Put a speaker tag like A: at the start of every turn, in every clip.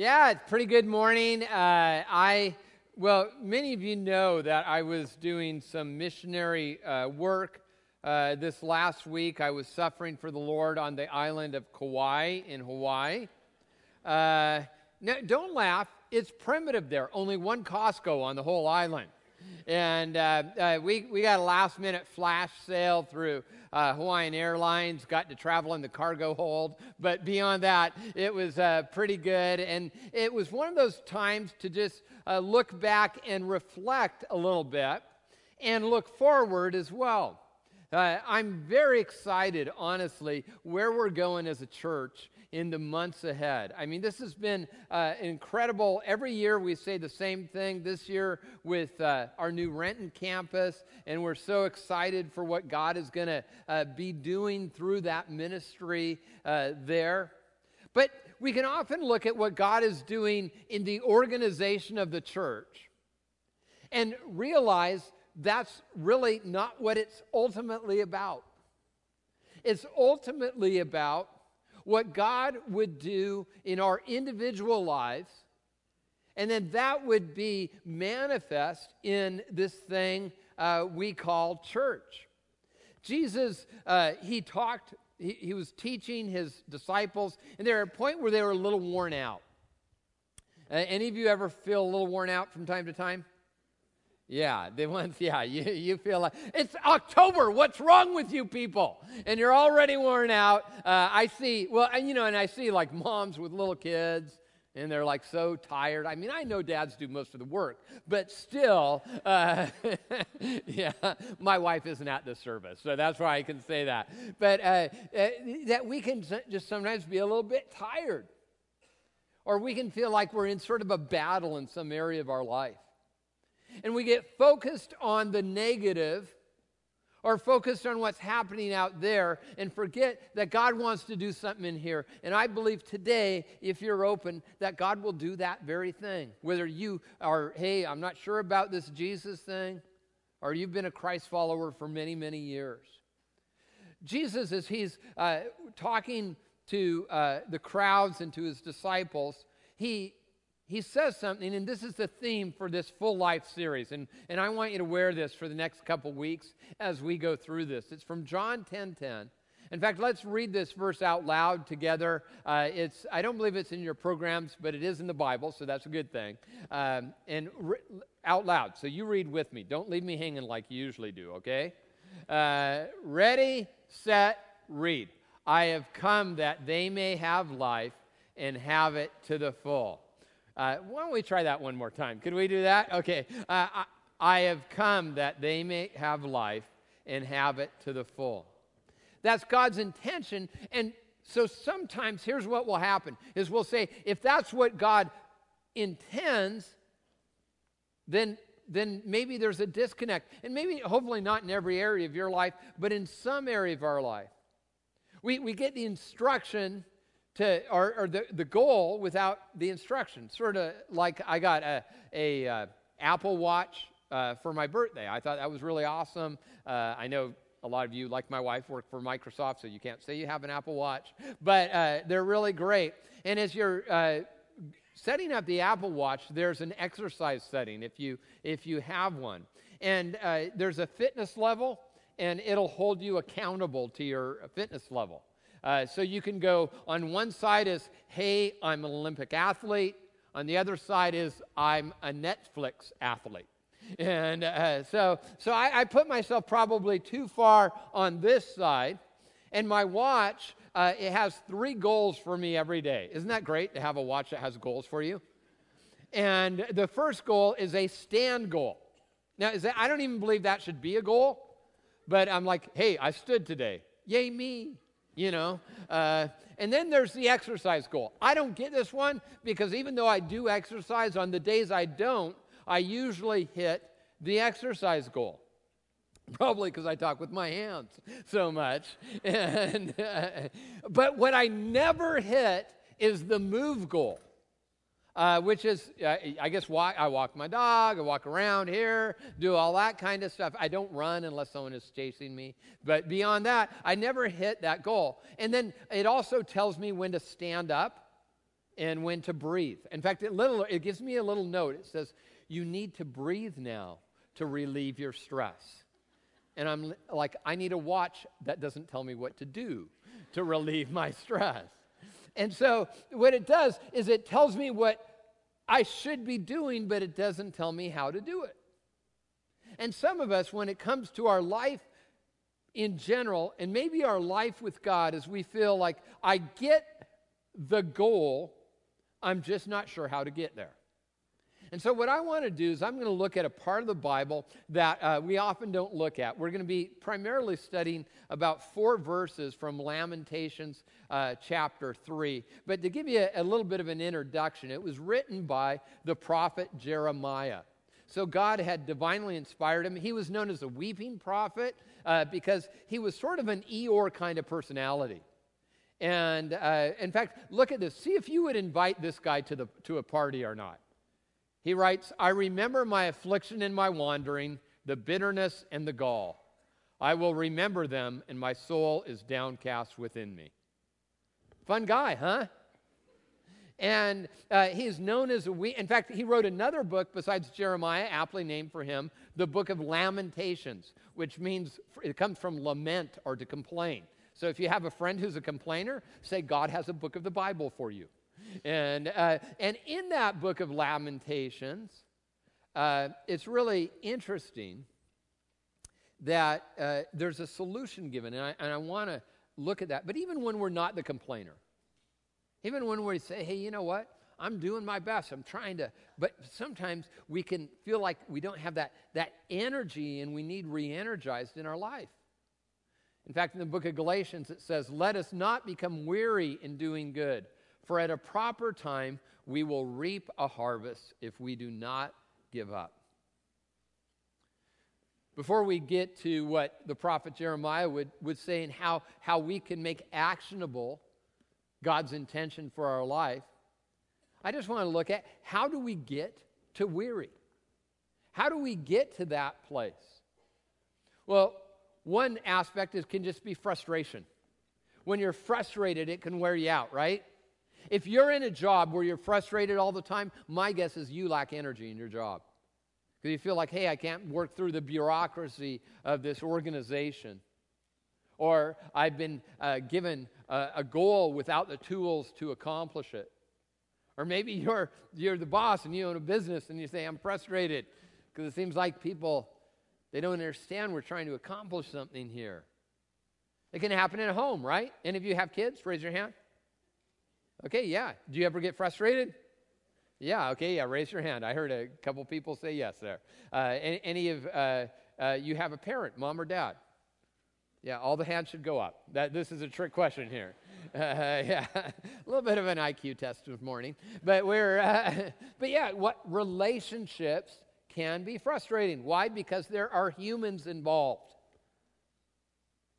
A: Yeah, it's pretty good morning. Uh, I, well, many of you know that I was doing some missionary uh, work uh, this last week. I was suffering for the Lord on the island of Kauai in Hawaii. Uh, now, don't laugh. It's primitive there. Only one Costco on the whole island. And uh, uh, we, we got a last minute flash sale through uh, Hawaiian Airlines, got to travel in the cargo hold. But beyond that, it was uh, pretty good. And it was one of those times to just uh, look back and reflect a little bit and look forward as well. Uh, I'm very excited, honestly, where we're going as a church in the months ahead. I mean, this has been uh, incredible. Every year we say the same thing. This year with uh, our new Renton campus, and we're so excited for what God is going to uh, be doing through that ministry uh, there. But we can often look at what God is doing in the organization of the church and realize that's really not what it's ultimately about. It's ultimately about what God would do in our individual lives, and then that would be manifest in this thing uh, we call church. Jesus, uh, he talked, he, he was teaching his disciples, and they're at a point where they were a little worn out. Uh, any of you ever feel a little worn out from time to time? Yeah, the ones, yeah, you, you feel like it's October. What's wrong with you people? And you're already worn out. Uh, I see, well, and, you know, and I see like moms with little kids and they're like so tired. I mean, I know dads do most of the work, but still, uh, yeah, my wife isn't at the service, so that's why I can say that. But uh, uh, that we can just sometimes be a little bit tired, or we can feel like we're in sort of a battle in some area of our life and we get focused on the negative or focused on what's happening out there and forget that God wants to do something in here. And I believe today, if you're open, that God will do that very thing. Whether you are, hey, I'm not sure about this Jesus thing, or you've been a Christ follower for many, many years. Jesus, as he's uh, talking to uh, the crowds and to his disciples, he he says something, and this is the theme for this full life series. And, and I want you to wear this for the next couple weeks as we go through this. It's from John 10 10. In fact, let's read this verse out loud together. Uh, it's, I don't believe it's in your programs, but it is in the Bible, so that's a good thing. Um, and re- out loud. So you read with me. Don't leave me hanging like you usually do, okay? Uh, ready, set, read. I have come that they may have life and have it to the full. Uh, why don't we try that one more time? Could we do that? Okay. Uh, I, I have come that they may have life and have it to the full. That's God's intention. And so sometimes here's what will happen is we'll say, if that's what God intends, then then maybe there's a disconnect. And maybe, hopefully, not in every area of your life, but in some area of our life. We, we get the instruction to, or, or the, the goal without the instruction. Sort of like I got a, a uh, Apple Watch uh, for my birthday. I thought that was really awesome. Uh, I know a lot of you, like my wife, work for Microsoft, so you can't say you have an Apple Watch, but uh, they're really great. And as you're uh, setting up the Apple Watch, there's an exercise setting if you if you have one, and uh, there's a fitness level, and it'll hold you accountable to your fitness level. Uh, so you can go on one side is, hey, I'm an Olympic athlete. On the other side is, I'm a Netflix athlete. And uh, so, so I, I, put myself probably too far on this side. And my watch, uh, it has three goals for me every day. Isn't that great to have a watch that has goals for you? And the first goal is a stand goal. Now, that, I don't even believe that should be a goal, but I'm like, hey, I stood today. Yay, me. You know. Uh, and then there's the exercise goal. I don't get this one because even though I do exercise, on the days I don't, I usually hit the exercise goal. Probably because I talk with my hands so much. And, uh, but what I never hit is the move goal uh, which is, uh, I guess, walk, I walk my dog, I walk around here, do all that kind of stuff. I don't run unless someone is chasing me. But beyond that, I never hit that goal. And then it also tells me when to stand up and when to breathe. In fact, it, little, it gives me a little note. It says, You need to breathe now to relieve your stress. And I'm like, I need a watch that doesn't tell me what to do to relieve my stress. And so, what it does is it tells me what I should be doing, but it doesn't tell me how to do it. And some of us, when it comes to our life in general, and maybe our life with God, as we feel like, I get the goal, I'm just not sure how to get there. And so, what I want to do is, I'm going to look at a part of the Bible that uh, we often don't look at. We're going to be primarily studying about four verses from Lamentations uh, chapter 3. But to give you a, a little bit of an introduction, it was written by the prophet Jeremiah. So God had divinely inspired him. He was known as a weeping prophet uh, because he was sort of an Eeyore kind of personality. And uh, in fact, look at this. See if you would invite this guy to, the, to a party or not. He writes, I remember my affliction and my wandering, the bitterness and the gall. I will remember them, and my soul is downcast within me. Fun guy, huh? And uh, he's known as a we. In fact, he wrote another book besides Jeremiah, aptly named for him, the book of Lamentations, which means it comes from lament or to complain. So if you have a friend who's a complainer, say, God has a book of the Bible for you. And, uh, and in that book of Lamentations, uh, it's really interesting that uh, there's a solution given, and I, and I want to look at that. But even when we're not the complainer, even when we say, hey, you know what? I'm doing my best. I'm trying to, but sometimes we can feel like we don't have that, that energy and we need re energized in our life. In fact, in the book of Galatians, it says, Let us not become weary in doing good, for at a proper time, we will reap a harvest if we do not give up. Before we get to what the prophet Jeremiah would, would say and how, how we can make actionable God's intention for our life, I just want to look at how do we get to weary? How do we get to that place? Well, one aspect is can just be frustration. When you're frustrated, it can wear you out, right? If you're in a job where you're frustrated all the time, my guess is you lack energy in your job. Because you feel like, hey, I can't work through the bureaucracy of this organization. Or I've been uh, given a, a goal without the tools to accomplish it. Or maybe you're, you're the boss and you own a business and you say, I'm frustrated because it seems like people, they don't understand we're trying to accomplish something here. It can happen at home, right? Any of you have kids? Raise your hand. Okay, yeah. Do you ever get frustrated? Yeah, okay, yeah, raise your hand. I heard a couple people say yes there. Uh, any, any, of uh, uh, you have a parent, mom or dad? Yeah, all the hands should go up. That, this is a trick question here. Uh, yeah, a little bit of an IQ test this morning. But, we're, uh, but yeah, what relationships can be frustrating. Why? Because there are humans involved.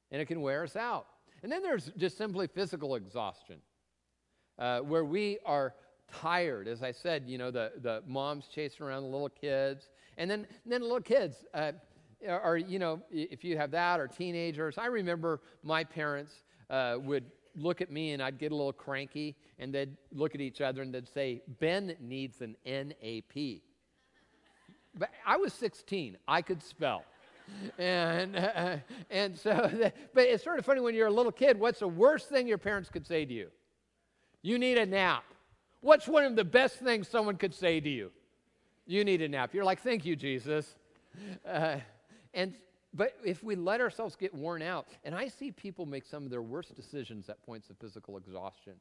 A: And it can wear us out. And then there's just simply physical exhaustion uh, where we are tired. As I said, you know, the, the moms chasing around the little kids. And then, then little kids, uh, or, you know, if you have that, or teenagers. I remember my parents uh, would look at me and I'd get a little cranky, and they'd look at each other and they'd say, Ben needs an NAP. But I was 16, I could spell. and uh, and so, the, but it's sort of funny when you're a little kid. What's the worst thing your parents could say to you? You need a nap. What's one of the best things someone could say to you? You need a nap. You're like, thank you, Jesus. Uh, and but if we let ourselves get worn out, and I see people make some of their worst decisions at points of physical exhaustion.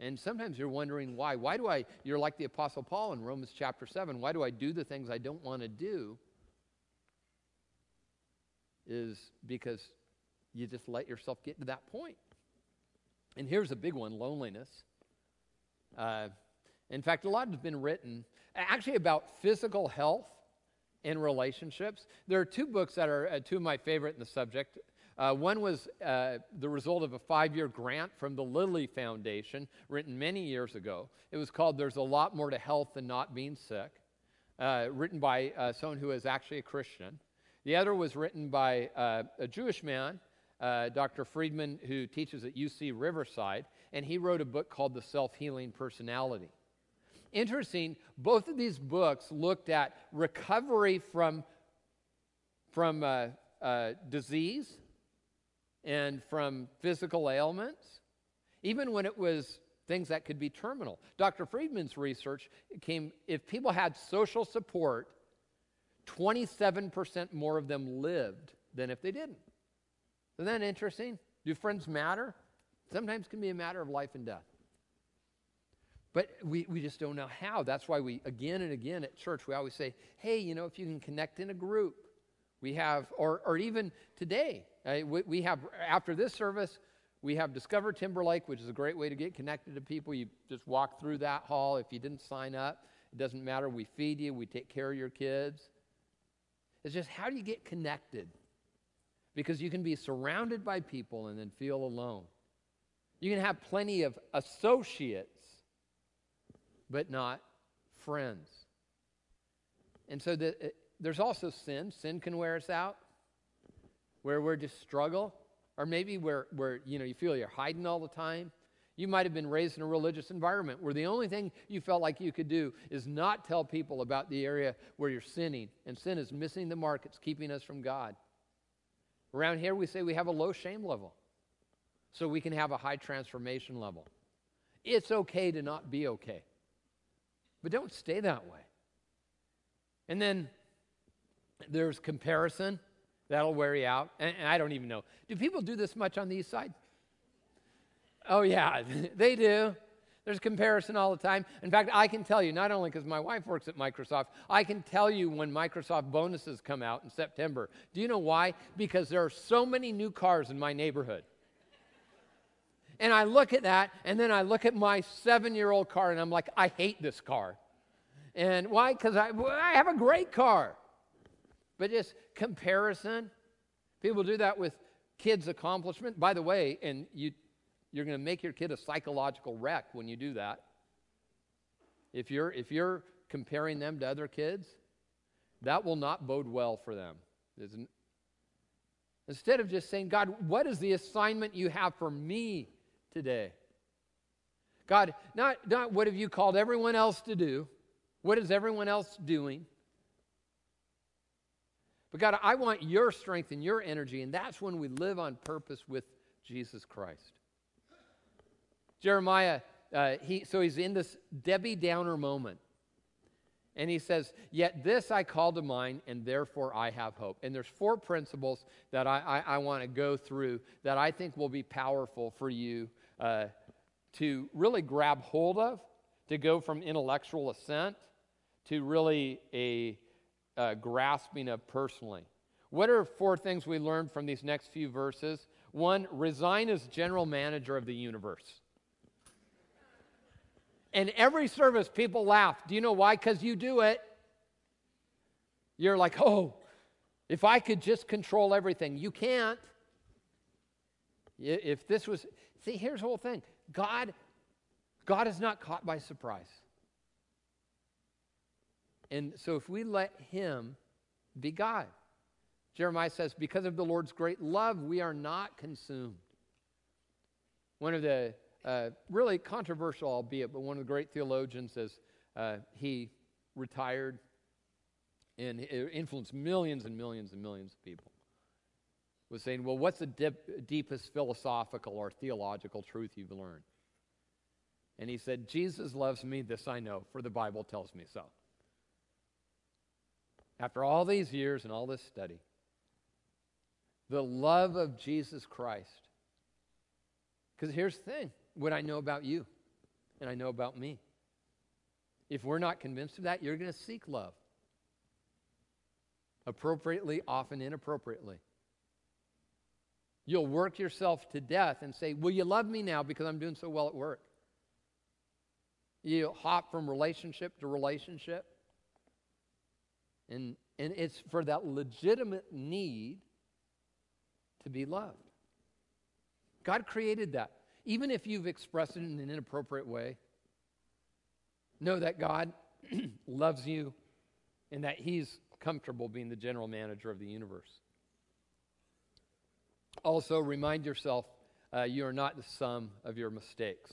A: And sometimes you're wondering why. Why do I, you're like the Apostle Paul in Romans chapter 7, why do I do the things I don't want to do? Is because you just let yourself get to that point. And here's a big one loneliness. Uh, in fact, a lot has been written actually about physical health and relationships. There are two books that are uh, two of my favorite in the subject. Uh, one was uh, the result of a five year grant from the Lilly Foundation, written many years ago. It was called There's a Lot More to Health Than Not Being Sick, uh, written by uh, someone who is actually a Christian. The other was written by uh, a Jewish man, uh, Dr. Friedman, who teaches at UC Riverside, and he wrote a book called The Self Healing Personality. Interesting, both of these books looked at recovery from, from disease and from physical ailments, even when it was things that could be terminal. Dr. Friedman's research came if people had social support, 27% more of them lived than if they didn't. Isn't that interesting? Do friends matter? Sometimes can be a matter of life and death. But we, we just don't know how. That's why we, again and again at church, we always say, hey, you know, if you can connect in a group, we have, or, or even today, uh, we, we have, after this service, we have Discover Timberlake, which is a great way to get connected to people. You just walk through that hall. If you didn't sign up, it doesn't matter. We feed you, we take care of your kids. It's just how do you get connected? Because you can be surrounded by people and then feel alone. You can have plenty of associates, but not friends. And so the, there's also sin. Sin can wear us out, where we're just struggle, or maybe where, where you know you feel you're hiding all the time. You might have been raised in a religious environment where the only thing you felt like you could do is not tell people about the area where you're sinning, and sin is missing the mark. It's keeping us from God. Around here, we say we have a low shame level, so we can have a high transformation level. It's okay to not be okay, but don't stay that way. And then there's comparison. That'll wear you out. And, and I don't even know. Do people do this much on the east side? Oh, yeah, they do. There's comparison all the time. In fact, I can tell you, not only because my wife works at Microsoft, I can tell you when Microsoft bonuses come out in September. Do you know why? Because there are so many new cars in my neighborhood. And I look at that, and then I look at my seven year old car, and I'm like, I hate this car. And why? Because I, I have a great car. But just comparison. People do that with kids' accomplishment. By the way, and you, you're going to make your kid a psychological wreck when you do that. If you're, if you're comparing them to other kids, that will not bode well for them. Instead of just saying, God, what is the assignment you have for me today? God, not, not what have you called everyone else to do? What is everyone else doing? But God, I want your strength and your energy, and that's when we live on purpose with Jesus Christ. Jeremiah, uh, he, so he's in this Debbie Downer moment. And he says, Yet this I call to mind, and therefore I have hope. And there's four principles that I, I, I want to go through that I think will be powerful for you uh, to really grab hold of, to go from intellectual assent to really a uh, grasping of personally. What are four things we learned from these next few verses? One, resign as general manager of the universe. And every service, people laugh. Do you know why? Because you do it. You're like, oh, if I could just control everything. You can't. If this was, see, here's the whole thing God, God is not caught by surprise. And so if we let Him be God, Jeremiah says, because of the Lord's great love, we are not consumed. One of the uh, really controversial, albeit, but one of the great theologians says uh, he retired and influenced millions and millions and millions of people. Was saying, well, what's the dip, deepest philosophical or theological truth you've learned? And he said, Jesus loves me, this I know, for the Bible tells me so after all these years and all this study, the love of Jesus Christ. Because here's the thing what I know about you and I know about me. If we're not convinced of that, you're going to seek love. Appropriately, often inappropriately. You'll work yourself to death and say, Will you love me now because I'm doing so well at work? You hop from relationship to relationship. And, and it's for that legitimate need to be loved. God created that. Even if you've expressed it in an inappropriate way, know that God loves you and that He's comfortable being the general manager of the universe. Also, remind yourself uh, you are not the sum of your mistakes.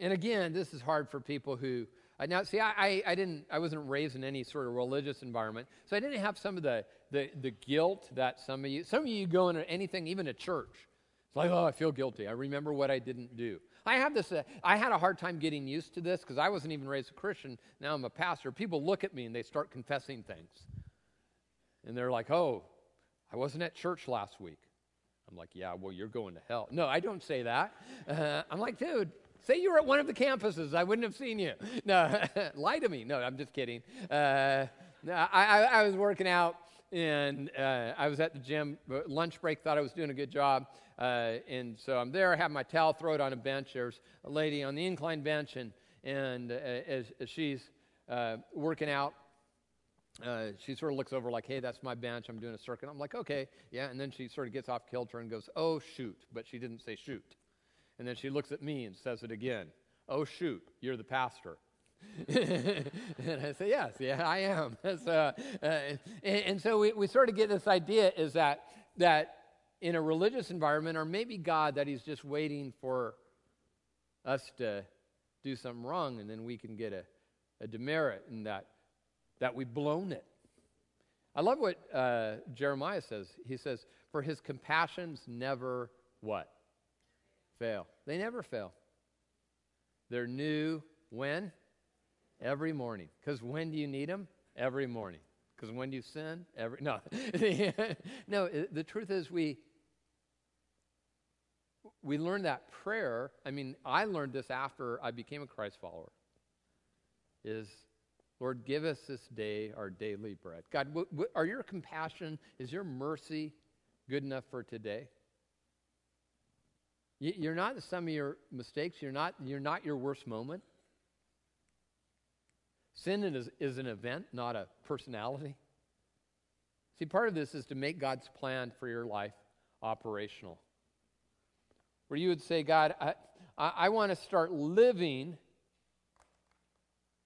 A: And again, this is hard for people who uh, now see. I, I, didn't. I wasn't raised in any sort of religious environment, so I didn't have some of the, the the guilt that some of you. Some of you go into anything, even a church. It's like, oh, I feel guilty. I remember what I didn't do. I have this. Uh, I had a hard time getting used to this because I wasn't even raised a Christian. Now I'm a pastor. People look at me and they start confessing things, and they're like, oh, I wasn't at church last week. I'm like, yeah, well, you're going to hell. No, I don't say that. Uh, I'm like, dude, say you were at one of the campuses. I wouldn't have seen you. No, lie to me. No, I'm just kidding. Uh, I, I, I, was working out and uh, I was at the gym. Lunch break, thought I was doing a good job. Uh, and so I'm there, I have my towel, throw it on a bench. There's a lady on the incline bench, and, and uh, as, as, she's uh, working out, uh, she sort of looks over like, hey, that's my bench. I'm doing a circuit. I'm like, okay, yeah. And then she sort of gets off kilter and goes, oh, shoot. But she didn't say shoot. And then she looks at me and says it again. Oh, shoot, you're the pastor. and I say, yes, yeah, I am. so, uh, and, and, so we, we sort of get this idea is that, that in a religious environment, or maybe God, that He's just waiting for us to do something wrong and then we can get a, a demerit and that that we've blown it. I love what uh, Jeremiah says. He says, For his compassions never what? Fail. They never fail. They're new when? Every morning. Because when do you need them? Every morning. Because when do you sin? Every no. no, the truth is we we learn that prayer. I mean, I learned this after I became a Christ follower. Is Lord, give us this day our daily bread. God, w- w- are your compassion, is your mercy good enough for today? You're not the sum of your mistakes. You're not, you're not your worst moment. Sin is, is an event, not a personality. See, part of this is to make God's plan for your life operational. Where you would say, God, I, I, I want to start living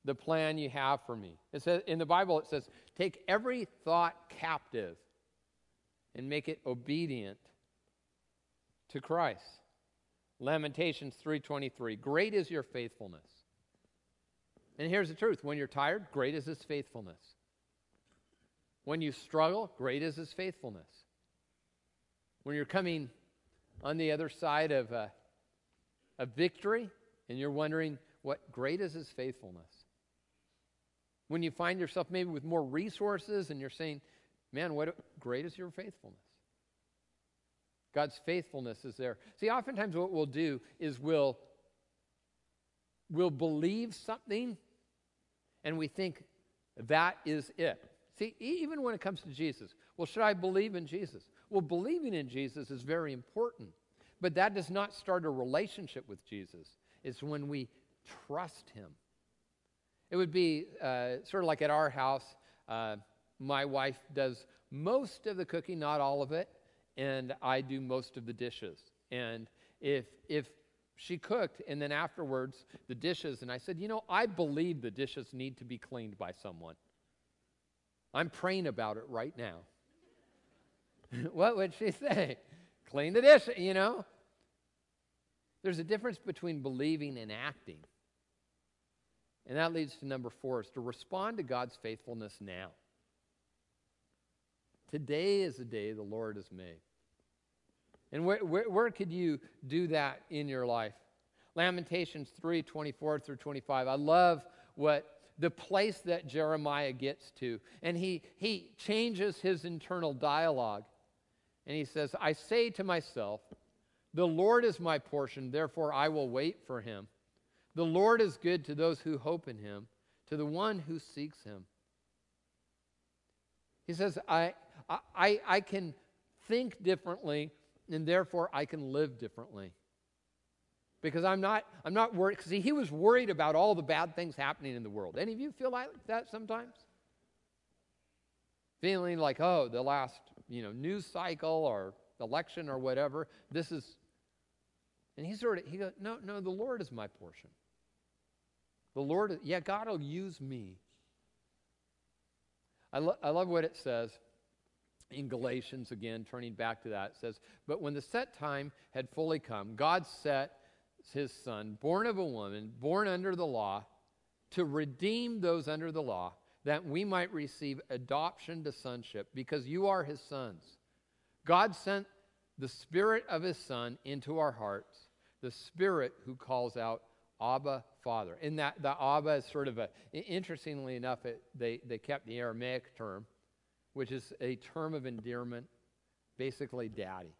A: the plan you have for me. It says, in the Bible, it says, take every thought captive and make it obedient to Christ. Lamentations 3:23 Great is your faithfulness. And here's the truth, when you're tired, great is his faithfulness. When you struggle, great is his faithfulness. When you're coming on the other side of uh, a, a victory and you're wondering what great is his faithfulness. When you find yourself maybe with more resources and you're saying, man, what great is your faithfulness. God's faithfulness is there. See, oftentimes what we'll do is we'll, we'll believe something and we think that is it. See, even when it comes to Jesus, well, should I believe in Jesus? Well, believing in Jesus is very important, but that does not start a relationship with Jesus. It's when we trust him. It would be uh, sort of like at our house. Uh, my wife does most of the cooking, not all of it, and I do most of the dishes. And if if she cooked and then afterwards the dishes, and I said, you know, I believe the dishes need to be cleaned by someone. I'm praying about it right now. what would she say? Clean the dish, you know? There's a difference between believing and acting. And that leads to number four is to respond to God's faithfulness now. Today is the day the Lord has made. And where, where, where, could you do that in your life? Lamentations 3 24 through 25. I love what the place that Jeremiah gets to. And he, he changes his internal dialogue. And he says, I say to myself, The Lord is my portion, therefore I will wait for him. The Lord is good to those who hope in him, to the one who seeks him. He says, I, I, I can think differently, and therefore I can live differently. Because I'm not, I'm not worried. See, he was worried about all the bad things happening in the world. Any of you feel like that sometimes? Feeling like, oh, the last, you know, news cycle or election or whatever, this is, and he sort of, he goes, no, no, the Lord is my portion. The Lord, yeah, God will use me. I, lo- I love what it says in Galatians, again, turning back to that. It says, But when the set time had fully come, God set his son, born of a woman, born under the law, to redeem those under the law, that we might receive adoption to sonship, because you are his sons. God sent the Spirit of his Son into our hearts, the Spirit who calls out, Abba, Father. And that the Abba is sort of a, interestingly enough, it, they, they kept the Aramaic term, which is a term of endearment, basically daddy.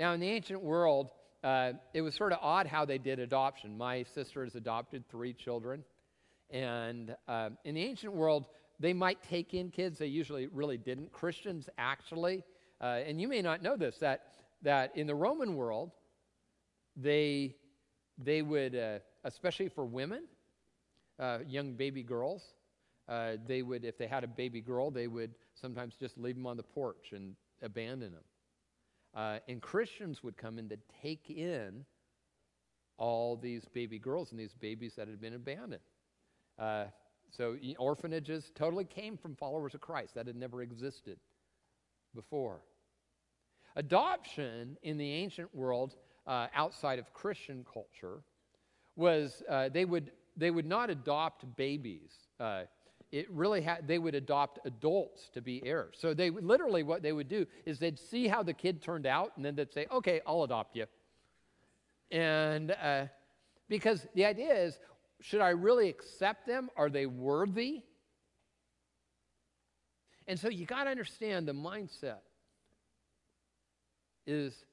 A: Now, in the ancient world, uh, it was sort of odd how they did adoption. My sister has adopted three children. And uh, in the ancient world, they might take in kids. They usually really didn't. Christians actually, uh, and you may not know this, that, that in the Roman world, they, they would, uh, especially for women, uh, young baby girls, uh, they would, if they had a baby girl, they would sometimes just leave them on the porch and abandon them. Uh, and Christians would come in to take in all these baby girls and these babies that had been abandoned. Uh, so orphanages totally came from followers of Christ. That had never existed before. Adoption in the ancient world, uh, outside of Christian culture, was uh, they, would, they would not adopt babies. It really had, they would adopt adults to be heirs. So they literally what they would do is they'd see how the kid turned out, and then they'd say, "Okay, I'll adopt you." And uh, because the idea is, should I really accept them? Are they worthy? And so you got to understand the mindset is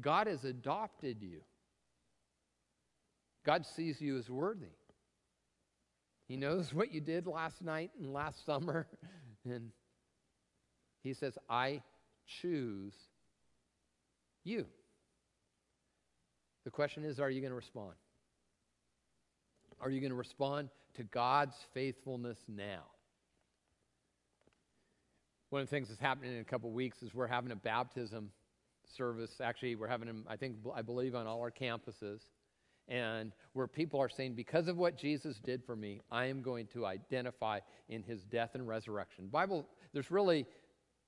A: God has adopted you. God sees you as worthy. He knows what you did last night and last summer. And he says, I choose you. The question is, are you going to respond? Are you going to respond to God's faithfulness now? One of the things that's happening in a couple weeks is we're having a baptism service. Actually, we're having them, I think, I believe, on all our campuses and where people are saying, because of what Jesus did for me, I am going to identify in his death and resurrection. Bible, there's really,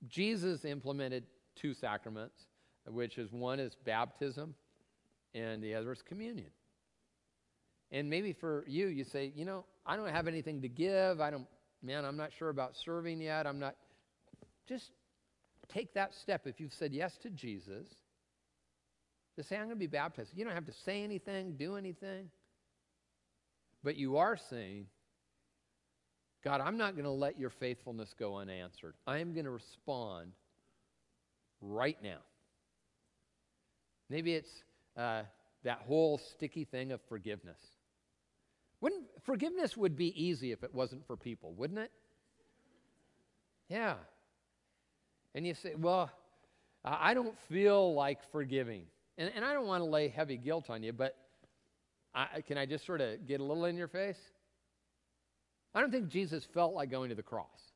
A: Jesus implemented two sacraments, which is one is baptism and the other is communion. And maybe for you, you say, you know, I don't have anything to give. I don't, man, I'm not sure about serving yet. I'm not. Just take that step. If you've said yes to Jesus, to say, I'm going to be baptized. You don't have to say anything, do anything. But you are saying, God, I'm not going to let your faithfulness go unanswered. I am going to respond right now. Maybe it's uh, that whole sticky thing of forgiveness. Wouldn't, forgiveness would be easy if it wasn't for people, wouldn't it? Yeah. And you say, well, I don't feel like forgiving. And, and I don't want to lay heavy guilt on you, but I, can I just sort of get a little in your face? I don't think Jesus felt like going to the cross.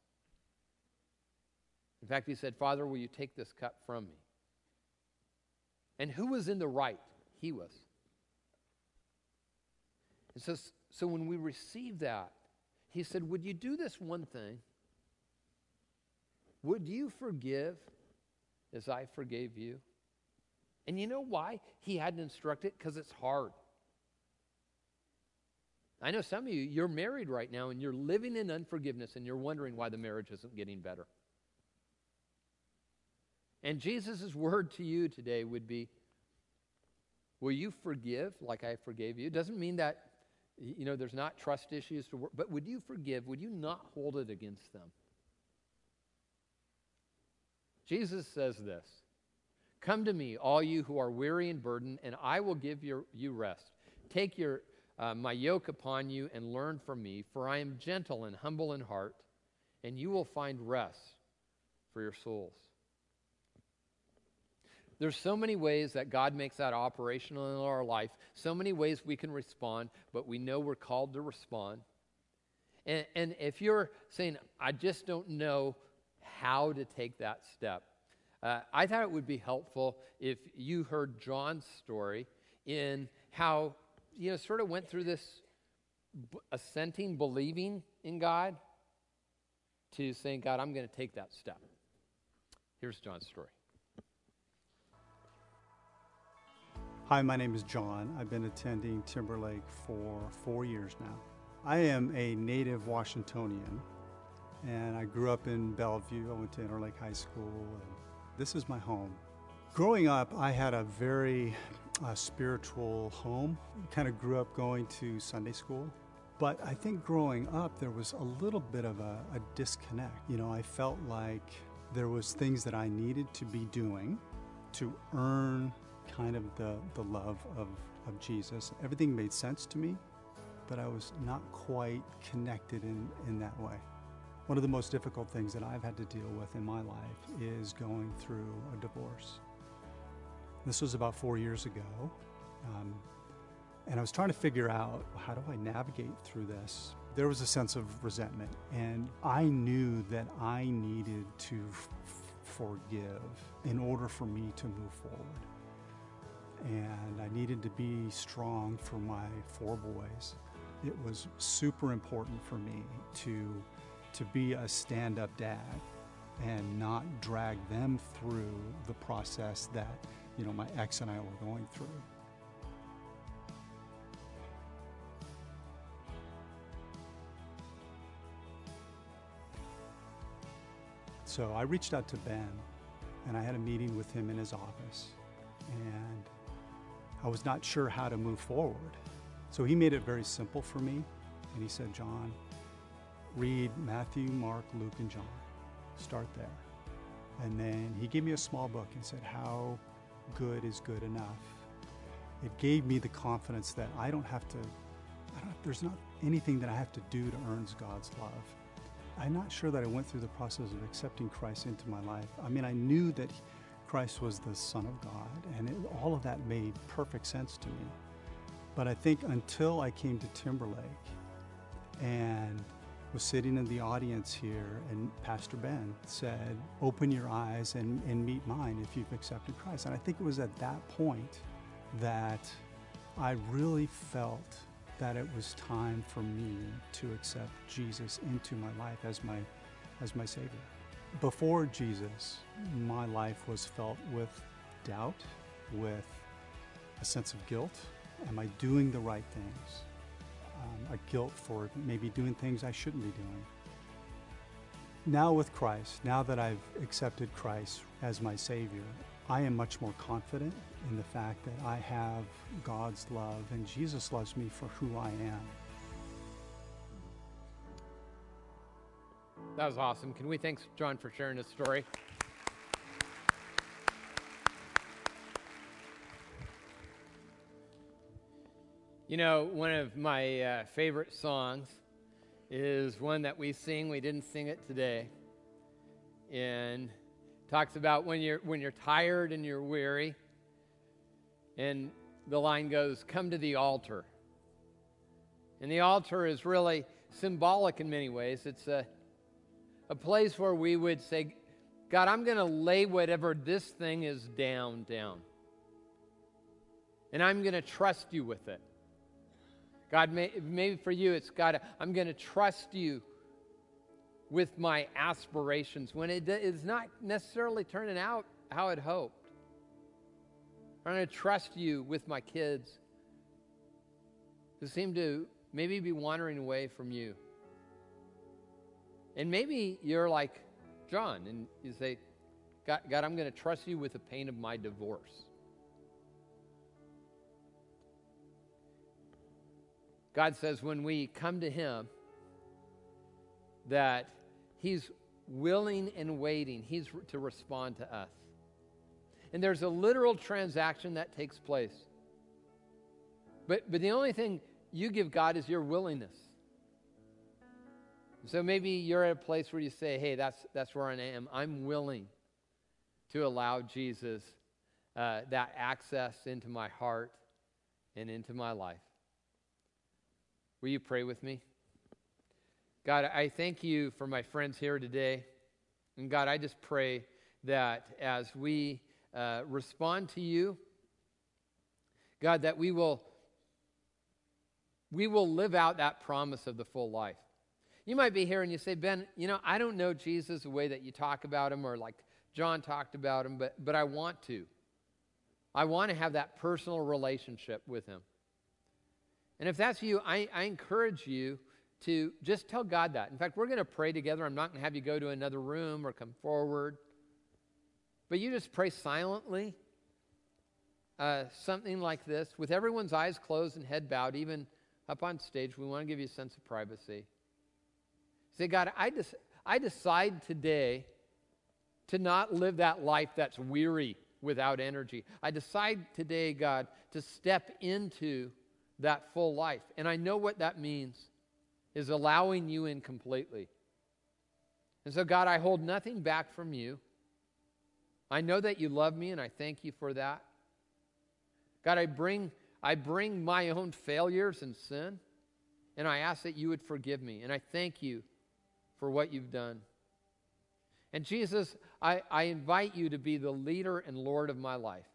A: In fact, he said, Father, will you take this cup from me? And who was in the right? He was. And so, so when we receive that, he said, Would you do this one thing? Would you forgive as I forgave you? And you know why he hadn't instructed? It Because it's hard. I know some of you, you're married right now and you're living in unforgiveness and you're wondering why the marriage isn't getting better. And Jesus' word to you today would be Will you forgive like I forgave you? It doesn't mean that, you know, there's not trust issues to work, but would you forgive? Would you not hold it against them? Jesus says this Come to me, all you who are weary and burdened, and I will give your, you rest. Take your, uh, my yoke upon you and learn from me, for I am gentle and humble in heart, and you will find rest for your souls. There's so many ways that God makes that operational in our life, so many ways we can respond, but we know we're called to respond. And, and if you're saying, I just don't know how to take that step, uh, I thought it would be helpful if you heard John's story in how, you know, sort of went through this assenting, believing in God to saying, God, I'm going to take that step. Here's John's story.
B: Hi, my name is John. I've been attending Timberlake for four years now. I am a native Washingtonian, and I grew up in Bellevue. I went to Interlake High School, and this is my home. Growing up, I had a very uh, spiritual home. Kind of grew up going to Sunday school. But I think growing up, there was a little bit of a, a disconnect. You know, I felt like there was things that I needed to be doing to earn kind of the, the love of, of Jesus. Everything made sense to me, but I was not quite connected in, in that way. One of the most difficult things that I've had to deal with in my life is going through a divorce. This was about four years ago. Um, and I was trying to figure out how do I navigate through this? There was a sense of resentment, and I knew that I needed to forgive in order for me to move forward and I needed to be strong for my four boys. It was super important for me to, to be a stand up dad and not drag them through the process that you know my ex and I were going through. So I reached out to Ben and I had a meeting with him in his office and I was not sure how to move forward. So he made it very simple for me. And he said, John, read Matthew, Mark, Luke, and John. Start there. And then he gave me a small book and said, How good is good enough? It gave me the confidence that I don't have to, don't, there's not anything that I have to do to earn God's love. I'm not sure that I went through the process of accepting Christ into my life. I mean, I knew that Christ was the Son of God, and it, all of that made perfect sense to me. But I think until I came to Timberlake and was sitting in the audience here, and Pastor Ben said, Open your eyes and, and meet mine if you've accepted Christ. And I think it was at that point that I really felt that it was time for me to accept Jesus into my life as my, as my Savior. Before Jesus, my life was felt with doubt, with a sense of guilt. Am I doing the right things? Um, a guilt for maybe doing things I shouldn't be doing. Now, with Christ, now that I've accepted Christ as my Savior, I am much more confident in the fact that I have God's love and Jesus loves me for who I am.
A: That was awesome. Can we thank John for sharing his story? You know, one of my uh, favorite songs is one that we sing. We didn't sing it today. And talks about when you're when you're tired and you're weary. And the line goes, "Come to the altar." And the altar is really symbolic in many ways. It's a a place where we would say, God, I'm going to lay whatever this thing is down, down. And I'm going to trust you with it. God, may, maybe for you, it's God, I'm going to trust you with my aspirations when it is not necessarily turning out how I'd hoped. I'm going to trust you with my kids who seem to maybe be wandering away from you. And maybe you're like John and you say, God, God I'm going to trust you with the pain of my divorce. God says when we come to Him, that He's willing and waiting. He's to respond to us. And there's a literal transaction that takes place. But, but the only thing you give God is your willingness. So maybe you're at a place where you say, hey, that's, that's where I am. I'm willing to allow Jesus uh, that access into my heart and into my life. Will you pray with me? God, I thank you for my friends here today. And God, I just pray that as we uh, respond to you, God, that we will we will live out that promise of the full life. You might be here and you say, Ben, you know, I don't know Jesus the way that you talk about him or like John talked about him, but, but I want to. I want to have that personal relationship with him. And if that's you, I, I encourage you to just tell God that. In fact, we're going to pray together. I'm not going to have you go to another room or come forward. But you just pray silently, uh, something like this, with everyone's eyes closed and head bowed, even up on stage. We want to give you a sense of privacy. Say, God, I, des- I decide today to not live that life that's weary without energy. I decide today, God, to step into that full life. And I know what that means is allowing you in completely. And so, God, I hold nothing back from you. I know that you love me, and I thank you for that. God, I bring, I bring my own failures and sin, and I ask that you would forgive me. And I thank you for what you've done. And Jesus, I, I invite you to be the leader and Lord of my life.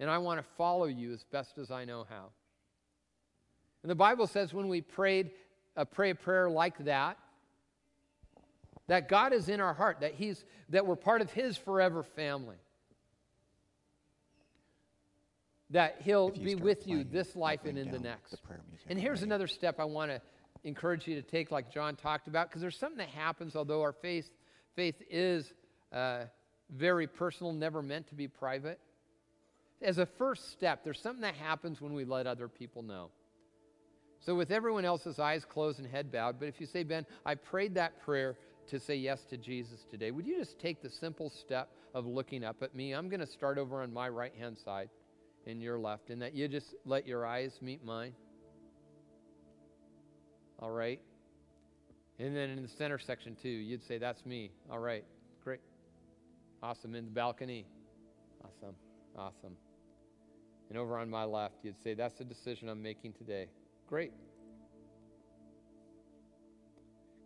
A: And I want to follow you as best as I know how. And the Bible says when we prayed, uh, pray a prayer like that, that God is in our heart, that, he's, that we're part of His forever family. That He'll be with you this life and in the next. The and here's ready. another step I want to encourage you to take, like John talked about, because there's something that happens, although our faith, faith is uh, very personal, never meant to be private. As a first step, there's something that happens when we let other people know. So, with everyone else's eyes closed and head bowed, but if you say, Ben, I prayed that prayer to say yes to Jesus today, would you just take the simple step of looking up at me? I'm going to start over on my right hand side and your left, and that you just let your eyes meet mine. All right? And then in the center section, too, you'd say, That's me. All right, great. Awesome. In the balcony. Awesome. Awesome. And over on my left, you'd say, That's the decision I'm making today. Great.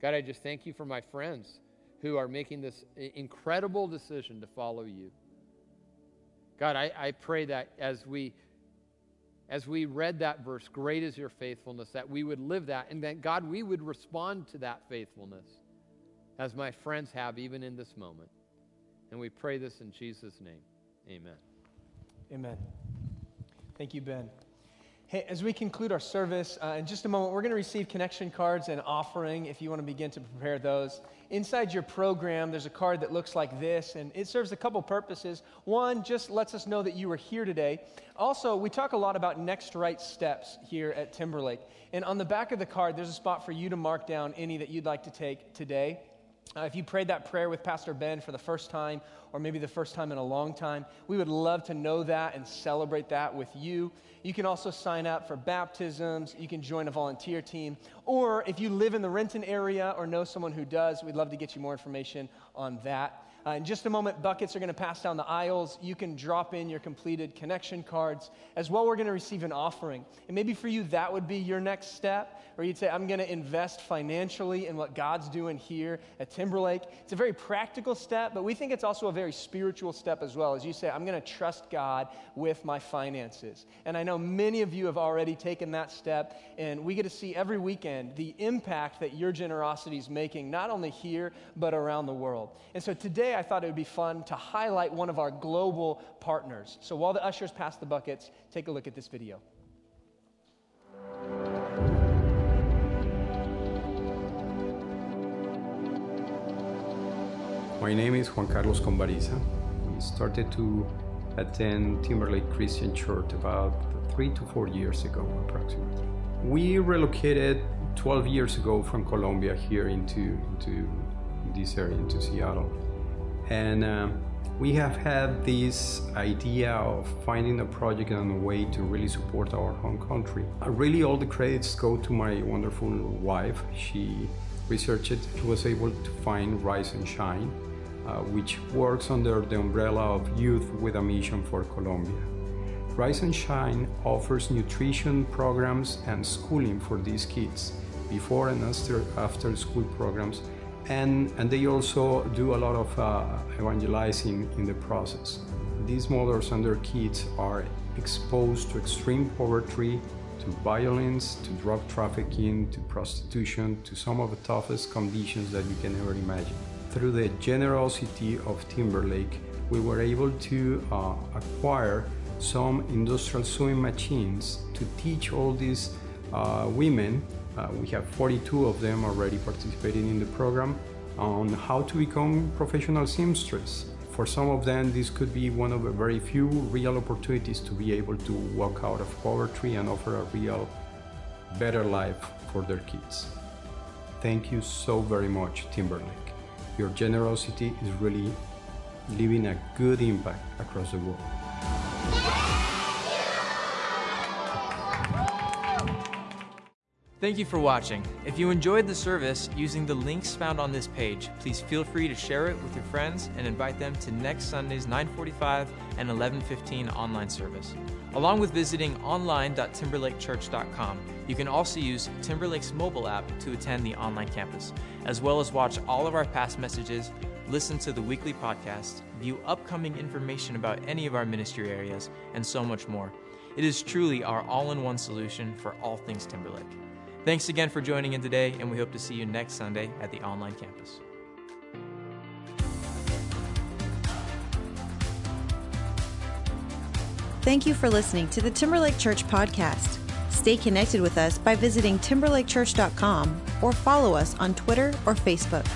A: God, I just thank you for my friends who are making this incredible decision to follow you. God, I, I pray that as we as we read that verse, great is your faithfulness, that we would live that, and that God, we would respond to that faithfulness as my friends have even in this moment. And we pray this in Jesus' name. Amen.
C: Amen. Thank you, Ben. Hey, as we conclude our service, uh, in just a moment, we're going to receive connection cards and offering if you want to begin to prepare those. Inside your program, there's a card that looks like this, and it serves a couple purposes. One, just lets us know that you were here today. Also, we talk a lot about next right steps here at Timberlake. And on the back of the card, there's a spot for you to mark down any that you'd like to take today. Uh, if you prayed that prayer with Pastor Ben for the first time, or maybe the first time in a long time, we would love to know that and celebrate that with you. You can also sign up for baptisms. You can join a volunteer team. Or if you live in the Renton area or know someone who does, we'd love to get you more information on that. Uh, in just a moment, buckets are going to pass down the aisles. You can drop in your completed connection cards. As well, we're going to receive an offering. And maybe for you, that would be your next step, or you'd say, I'm going to invest financially in what God's doing here at Timberlake. It's a very practical step, but we think it's also a very spiritual step as well. As you say, I'm going to trust God with my finances. And I know many of you have already taken that step, and we get to see every weekend the impact that your generosity is making, not only here, but around the world. And so today, I thought it would be fun to highlight one of our global partners. So while the ushers pass the buckets, take a look at this video.
D: My name is Juan Carlos Combariza. We started to attend Timberlake Christian Church about three to four years ago, approximately. We relocated 12 years ago from Colombia here into, into this area, into Seattle. And um, we have had this idea of finding a project and a way to really support our home country. Uh, really, all the credits go to my wonderful wife. She researched she was able to find Rise and Shine. uh, which works under the umbrella of Youth with a Mission for Colombia. Rise and Shine offers nutrition programs and schooling for these kids, before and after, after school programs, and, and they also do a lot of uh, evangelizing in the process. These mothers and their kids are exposed to extreme poverty, to violence, to drug trafficking, to prostitution, to some of the toughest conditions that you can ever imagine. Through the generosity of Timberlake, we were able to uh, acquire some industrial sewing machines to teach all these uh, women, uh, we have 42 of them already participating in the program, on how to become professional seamstress. For some of them, this could be one of the very few real opportunities to be able to walk out of poverty and offer a real better life for their kids. Thank you so very much, Timberlake. Your generosity is really leaving a good impact across the world.
E: Thank you for watching. If you enjoyed the service using the links found on this page, please feel free to share it with your friends and invite them to next Sunday's 9:45 and 11:15 online service. Along with visiting online.timberlakechurch.com, you can also use Timberlake's mobile app to attend the online campus, as well as watch all of our past messages, listen to the weekly podcast, view upcoming information about any of our ministry areas, and so much more. It is truly our all-in-one solution for all things Timberlake. Thanks again for joining in today, and we hope to see you next Sunday at the online campus.
F: Thank you for listening to the Timberlake Church podcast. Stay connected with us by visiting timberlakechurch.com or follow us on Twitter or Facebook.